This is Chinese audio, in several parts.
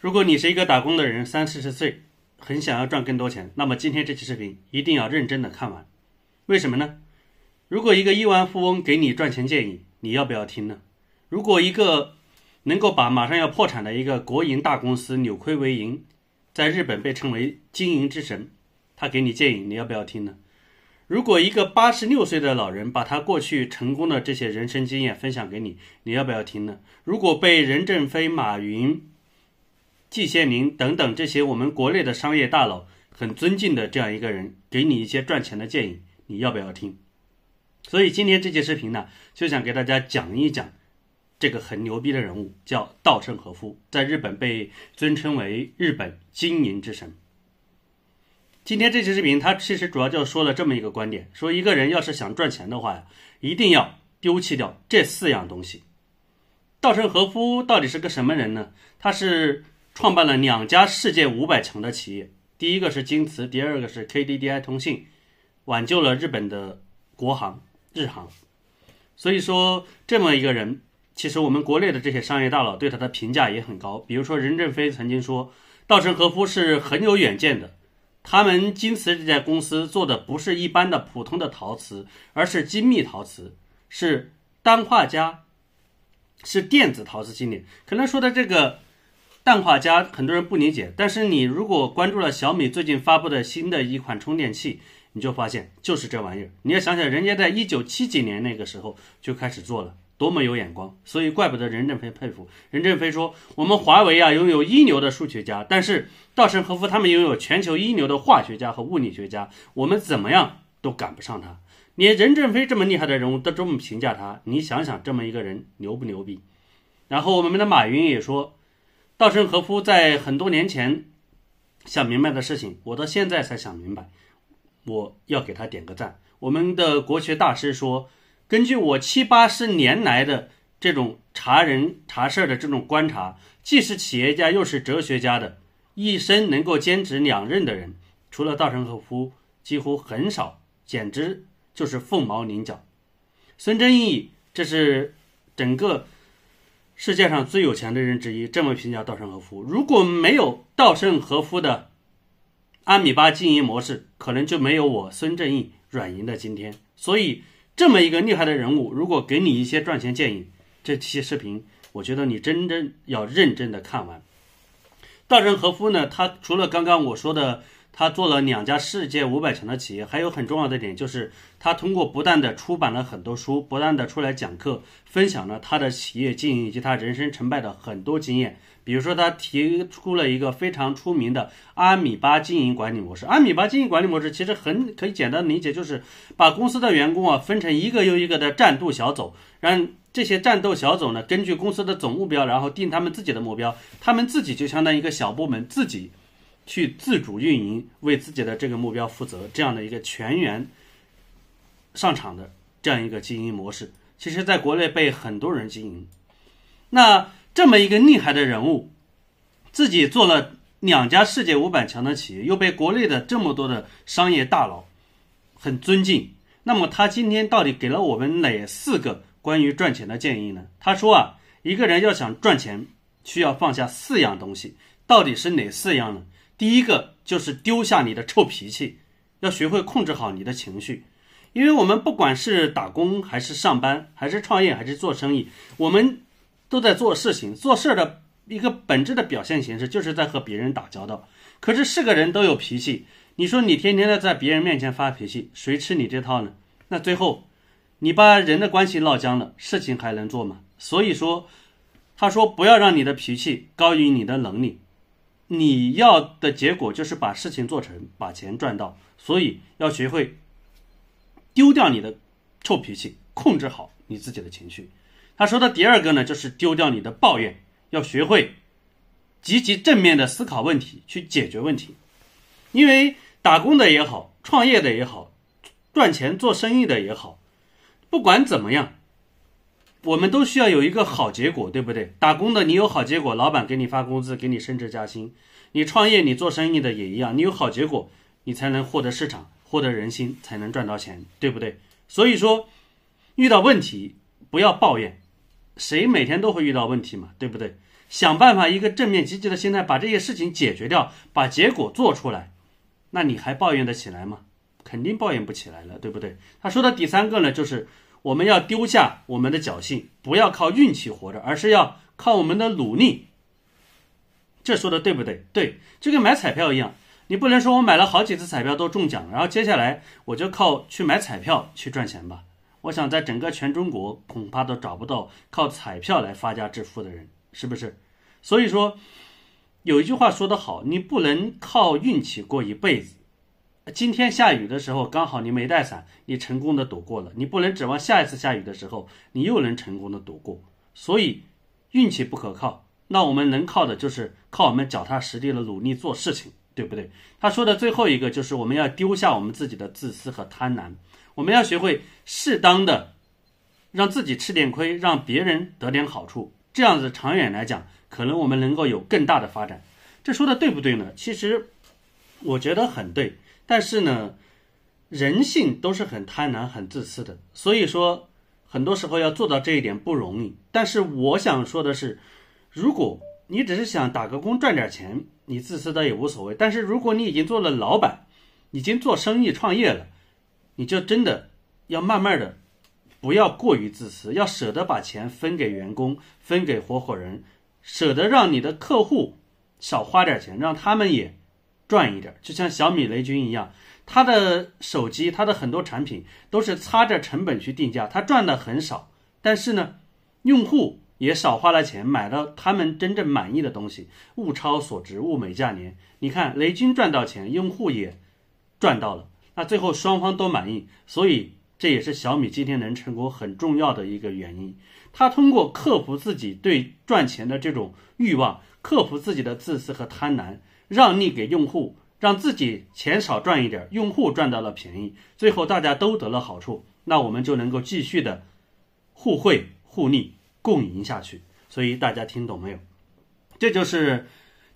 如果你是一个打工的人，三四十岁，很想要赚更多钱，那么今天这期视频一定要认真的看完。为什么呢？如果一个亿万富翁给你赚钱建议，你要不要听呢？如果一个能够把马上要破产的一个国营大公司扭亏为盈，在日本被称为经营之神，他给你建议，你要不要听呢？如果一个八十六岁的老人把他过去成功的这些人生经验分享给你，你要不要听呢？如果被任正非、马云、季羡林等等这些我们国内的商业大佬很尊敬的这样一个人给你一些赚钱的建议，你要不要听？所以今天这期视频呢，就想给大家讲一讲这个很牛逼的人物，叫稻盛和夫，在日本被尊称为日本经营之神。今天这期视频，他其实主要就说了这么一个观点：说一个人要是想赚钱的话呀，一定要丢弃掉这四样东西。稻盛和夫到底是个什么人呢？他是创办了两家世界五百强的企业，第一个是京瓷，第二个是 KDDI 通信，挽救了日本的国航日航。所以说，这么一个人，其实我们国内的这些商业大佬对他的评价也很高。比如说，任正非曾经说，稻盛和夫是很有远见的。他们京瓷这家公司做的不是一般的普通的陶瓷，而是精密陶瓷，是单画家，是电子陶瓷经理。可能说的这个氮化镓，很多人不理解。但是你如果关注了小米最近发布的新的一款充电器，你就发现就是这玩意儿。你要想想，人家在一九七几年那个时候就开始做了。多么有眼光，所以怪不得任正非佩服。任正非说：“我们华为啊，拥有一流的数学家，但是稻盛和夫他们拥有全球一流的化学家和物理学家，我们怎么样都赶不上他。连任正非这么厉害的人物都这么评价他，你想想这么一个人牛不牛逼？”然后我们的马云也说：“稻盛和夫在很多年前想明白的事情，我到现在才想明白，我要给他点个赞。”我们的国学大师说。根据我七八十年来的这种查人查事的这种观察，既是企业家又是哲学家的，一生能够兼职两任的人，除了稻盛和夫，几乎很少，简直就是凤毛麟角。孙正义，这是整个世界上最有钱的人之一，这么评价稻盛和夫。如果没有稻盛和夫的阿米巴经营模式，可能就没有我孙正义软银的今天。所以。这么一个厉害的人物，如果给你一些赚钱建议，这期视频我觉得你真正要认真的看完。稻盛和夫呢，他除了刚刚我说的，他做了两家世界五百强的企业，还有很重要的点就是，他通过不断的出版了很多书，不断的出来讲课，分享了他的企业经营以及他人生成败的很多经验。比如说，他提出了一个非常出名的阿米巴经营管理模式。阿米巴经营管理模式其实很可以简单理解，就是把公司的员工啊分成一个又一个的战斗小组，让这些战斗小组呢根据公司的总目标，然后定他们自己的目标，他们自己就相当于一个小部门，自己去自主运营，为自己的这个目标负责，这样的一个全员上场的这样一个经营模式，其实在国内被很多人经营。那。这么一个厉害的人物，自己做了两家世界五百强的企业，又被国内的这么多的商业大佬很尊敬。那么他今天到底给了我们哪四个关于赚钱的建议呢？他说啊，一个人要想赚钱，需要放下四样东西。到底是哪四样呢？第一个就是丢下你的臭脾气，要学会控制好你的情绪。因为我们不管是打工还是上班，还是创业还是做生意，我们。都在做事情，做事的一个本质的表现形式，就是在和别人打交道。可是是个人都有脾气，你说你天天的在别人面前发脾气，谁吃你这套呢？那最后，你把人的关系闹僵了，事情还能做吗？所以说，他说不要让你的脾气高于你的能力，你要的结果就是把事情做成，把钱赚到。所以要学会丢掉你的臭脾气，控制好你自己的情绪。他说的第二个呢，就是丢掉你的抱怨，要学会积极正面的思考问题，去解决问题。因为打工的也好，创业的也好，赚钱做生意的也好，不管怎么样，我们都需要有一个好结果，对不对？打工的你有好结果，老板给你发工资，给你升职加薪；你创业，你做生意的也一样，你有好结果，你才能获得市场，获得人心，才能赚到钱，对不对？所以说，遇到问题不要抱怨。谁每天都会遇到问题嘛，对不对？想办法一个正面积极的心态把这些事情解决掉，把结果做出来，那你还抱怨得起来吗？肯定抱怨不起来了，对不对？他说的第三个呢，就是我们要丢下我们的侥幸，不要靠运气活着，而是要靠我们的努力。这说的对不对？对，就跟买彩票一样，你不能说我买了好几次彩票都中奖，然后接下来我就靠去买彩票去赚钱吧。我想在整个全中国恐怕都找不到靠彩票来发家致富的人，是不是？所以说，有一句话说得好，你不能靠运气过一辈子。今天下雨的时候，刚好你没带伞，你成功的躲过了。你不能指望下一次下雨的时候，你又能成功的躲过。所以，运气不可靠。那我们能靠的就是靠我们脚踏实地的努力做事情，对不对？他说的最后一个就是我们要丢下我们自己的自私和贪婪，我们要学会适当的让自己吃点亏，让别人得点好处。这样子长远来讲，可能我们能够有更大的发展。这说的对不对呢？其实我觉得很对。但是呢，人性都是很贪婪、很自私的，所以说很多时候要做到这一点不容易。但是我想说的是，如果你只是想打个工赚点钱，你自私的也无所谓。但是如果你已经做了老板，已经做生意创业了，你就真的要慢慢的，不要过于自私，要舍得把钱分给员工、分给合伙人，舍得让你的客户少花点钱，让他们也。赚一点，就像小米雷军一样，他的手机，他的很多产品都是擦着成本去定价，他赚的很少，但是呢，用户也少花了钱，买了他们真正满意的东西，物超所值，物美价廉。你看雷军赚到钱，用户也赚到了，那最后双方都满意，所以这也是小米今天能成功很重要的一个原因。他通过克服自己对赚钱的这种欲望，克服自己的自私和贪婪。让利给用户，让自己钱少赚一点，用户赚到了便宜，最后大家都得了好处，那我们就能够继续的互惠互利共赢下去。所以大家听懂没有？这就是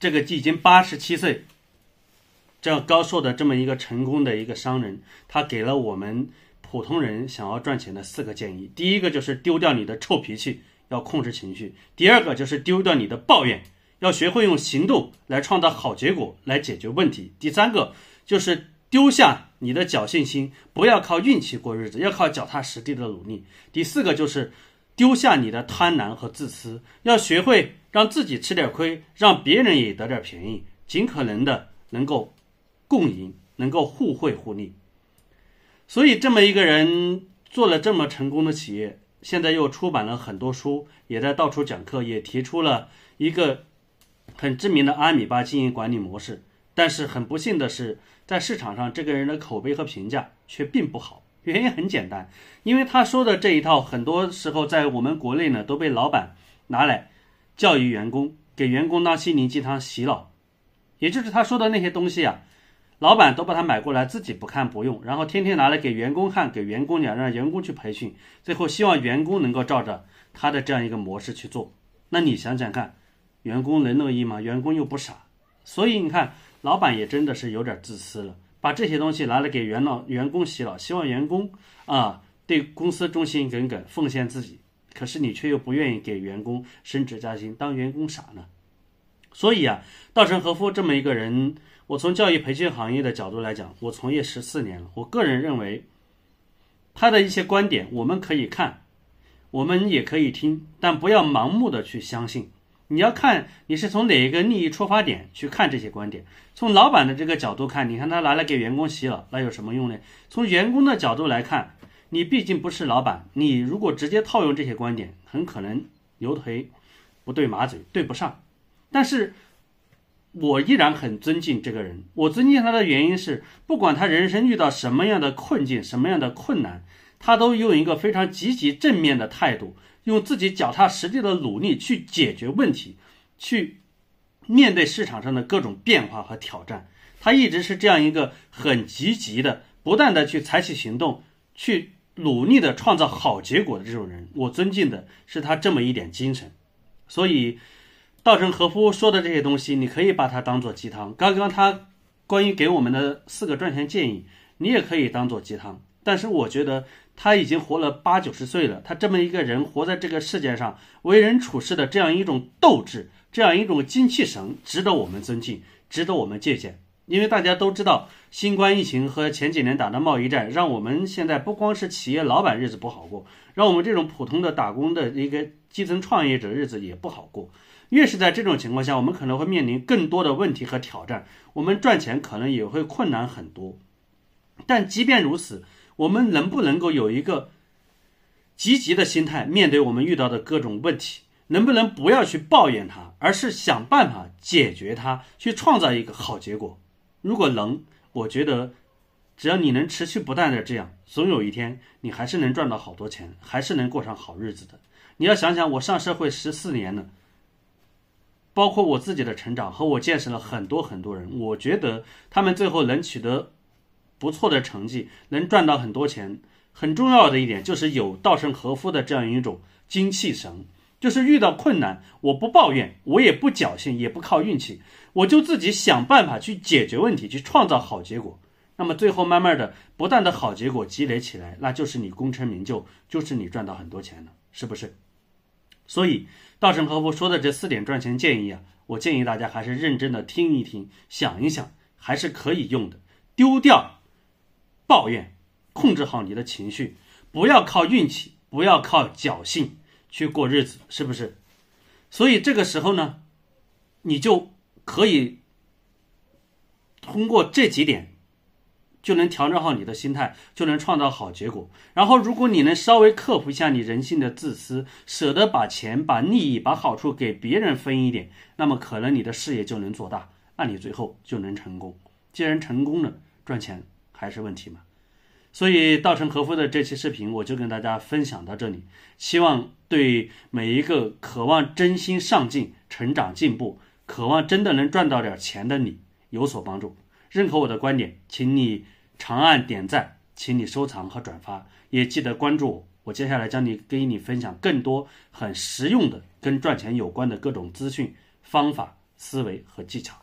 这个已经八十七岁这样高寿的这么一个成功的一个商人，他给了我们普通人想要赚钱的四个建议。第一个就是丢掉你的臭脾气，要控制情绪；第二个就是丢掉你的抱怨。要学会用行动来创造好结果，来解决问题。第三个就是丢下你的侥幸心，不要靠运气过日子，要靠脚踏实地的努力。第四个就是丢下你的贪婪和自私，要学会让自己吃点亏，让别人也得点便宜，尽可能的能够共赢，能够互惠互利。所以这么一个人做了这么成功的企业，现在又出版了很多书，也在到处讲课，也提出了一个。很知名的阿米巴经营管理模式，但是很不幸的是，在市场上这个人的口碑和评价却并不好。原因很简单，因为他说的这一套，很多时候在我们国内呢都被老板拿来教育员工，给员工当心灵鸡汤洗脑。也就是他说的那些东西啊，老板都把他买过来，自己不看不用，然后天天拿来给员工看，给员工讲，让员工去培训，最后希望员工能够照着他的这样一个模式去做。那你想想看。员工能乐意吗？员工又不傻，所以你看，老板也真的是有点自私了，把这些东西拿来给元老员工洗脑，希望员工啊对公司忠心耿耿，奉献自己。可是你却又不愿意给员工升职加薪，当员工傻呢？所以啊，稻盛和夫这么一个人，我从教育培训行业的角度来讲，我从业十四年了，我个人认为，他的一些观点我们可以看，我们也可以听，但不要盲目的去相信。你要看你是从哪一个利益出发点去看这些观点。从老板的这个角度看，你看他拿来给员工洗脑，那有什么用呢？从员工的角度来看，你毕竟不是老板，你如果直接套用这些观点，很可能牛腿不对马嘴，对不上。但是，我依然很尊敬这个人。我尊敬他的原因是，不管他人生遇到什么样的困境、什么样的困难，他都用一个非常积极正面的态度。用自己脚踏实地的努力去解决问题，去面对市场上的各种变化和挑战。他一直是这样一个很积极的，不断的去采取行动，去努力的创造好结果的这种人。我尊敬的是他这么一点精神。所以，稻盛和夫说的这些东西，你可以把它当做鸡汤。刚刚他关于给我们的四个赚钱建议，你也可以当做鸡汤。但是我觉得。他已经活了八九十岁了，他这么一个人活在这个世界上，为人处事的这样一种斗志，这样一种精气神，值得我们尊敬，值得我们借鉴。因为大家都知道，新冠疫情和前几年打的贸易战，让我们现在不光是企业老板日子不好过，让我们这种普通的打工的一个基层创业者日子也不好过。越是在这种情况下，我们可能会面临更多的问题和挑战，我们赚钱可能也会困难很多。但即便如此，我们能不能够有一个积极的心态面对我们遇到的各种问题？能不能不要去抱怨它，而是想办法解决它，去创造一个好结果？如果能，我觉得只要你能持续不断的这样，总有一天你还是能赚到好多钱，还是能过上好日子的。你要想想，我上社会十四年了，包括我自己的成长和我见识了很多很多人，我觉得他们最后能取得。不错的成绩能赚到很多钱，很重要的一点就是有稻盛和夫的这样一种精气神，就是遇到困难我不抱怨，我也不侥幸，也不靠运气，我就自己想办法去解决问题，去创造好结果。那么最后慢慢的不断的好结果积累起来，那就是你功成名就，就是你赚到很多钱了，是不是？所以稻盛和夫说的这四点赚钱建议啊，我建议大家还是认真的听一听，想一想，还是可以用的，丢掉。抱怨，控制好你的情绪，不要靠运气，不要靠侥幸去过日子，是不是？所以这个时候呢，你就可以通过这几点，就能调整好你的心态，就能创造好结果。然后，如果你能稍微克服一下你人性的自私，舍得把钱、把利益、把好处给别人分一点，那么可能你的事业就能做大，那你最后就能成功。既然成功了，赚钱。还是问题嘛，所以稻盛和夫的这期视频我就跟大家分享到这里，希望对每一个渴望真心上进、成长进步、渴望真的能赚到点钱的你有所帮助。认可我的观点，请你长按点赞，请你收藏和转发，也记得关注我。我接下来将你给你分享更多很实用的跟赚钱有关的各种资讯、方法、思维和技巧。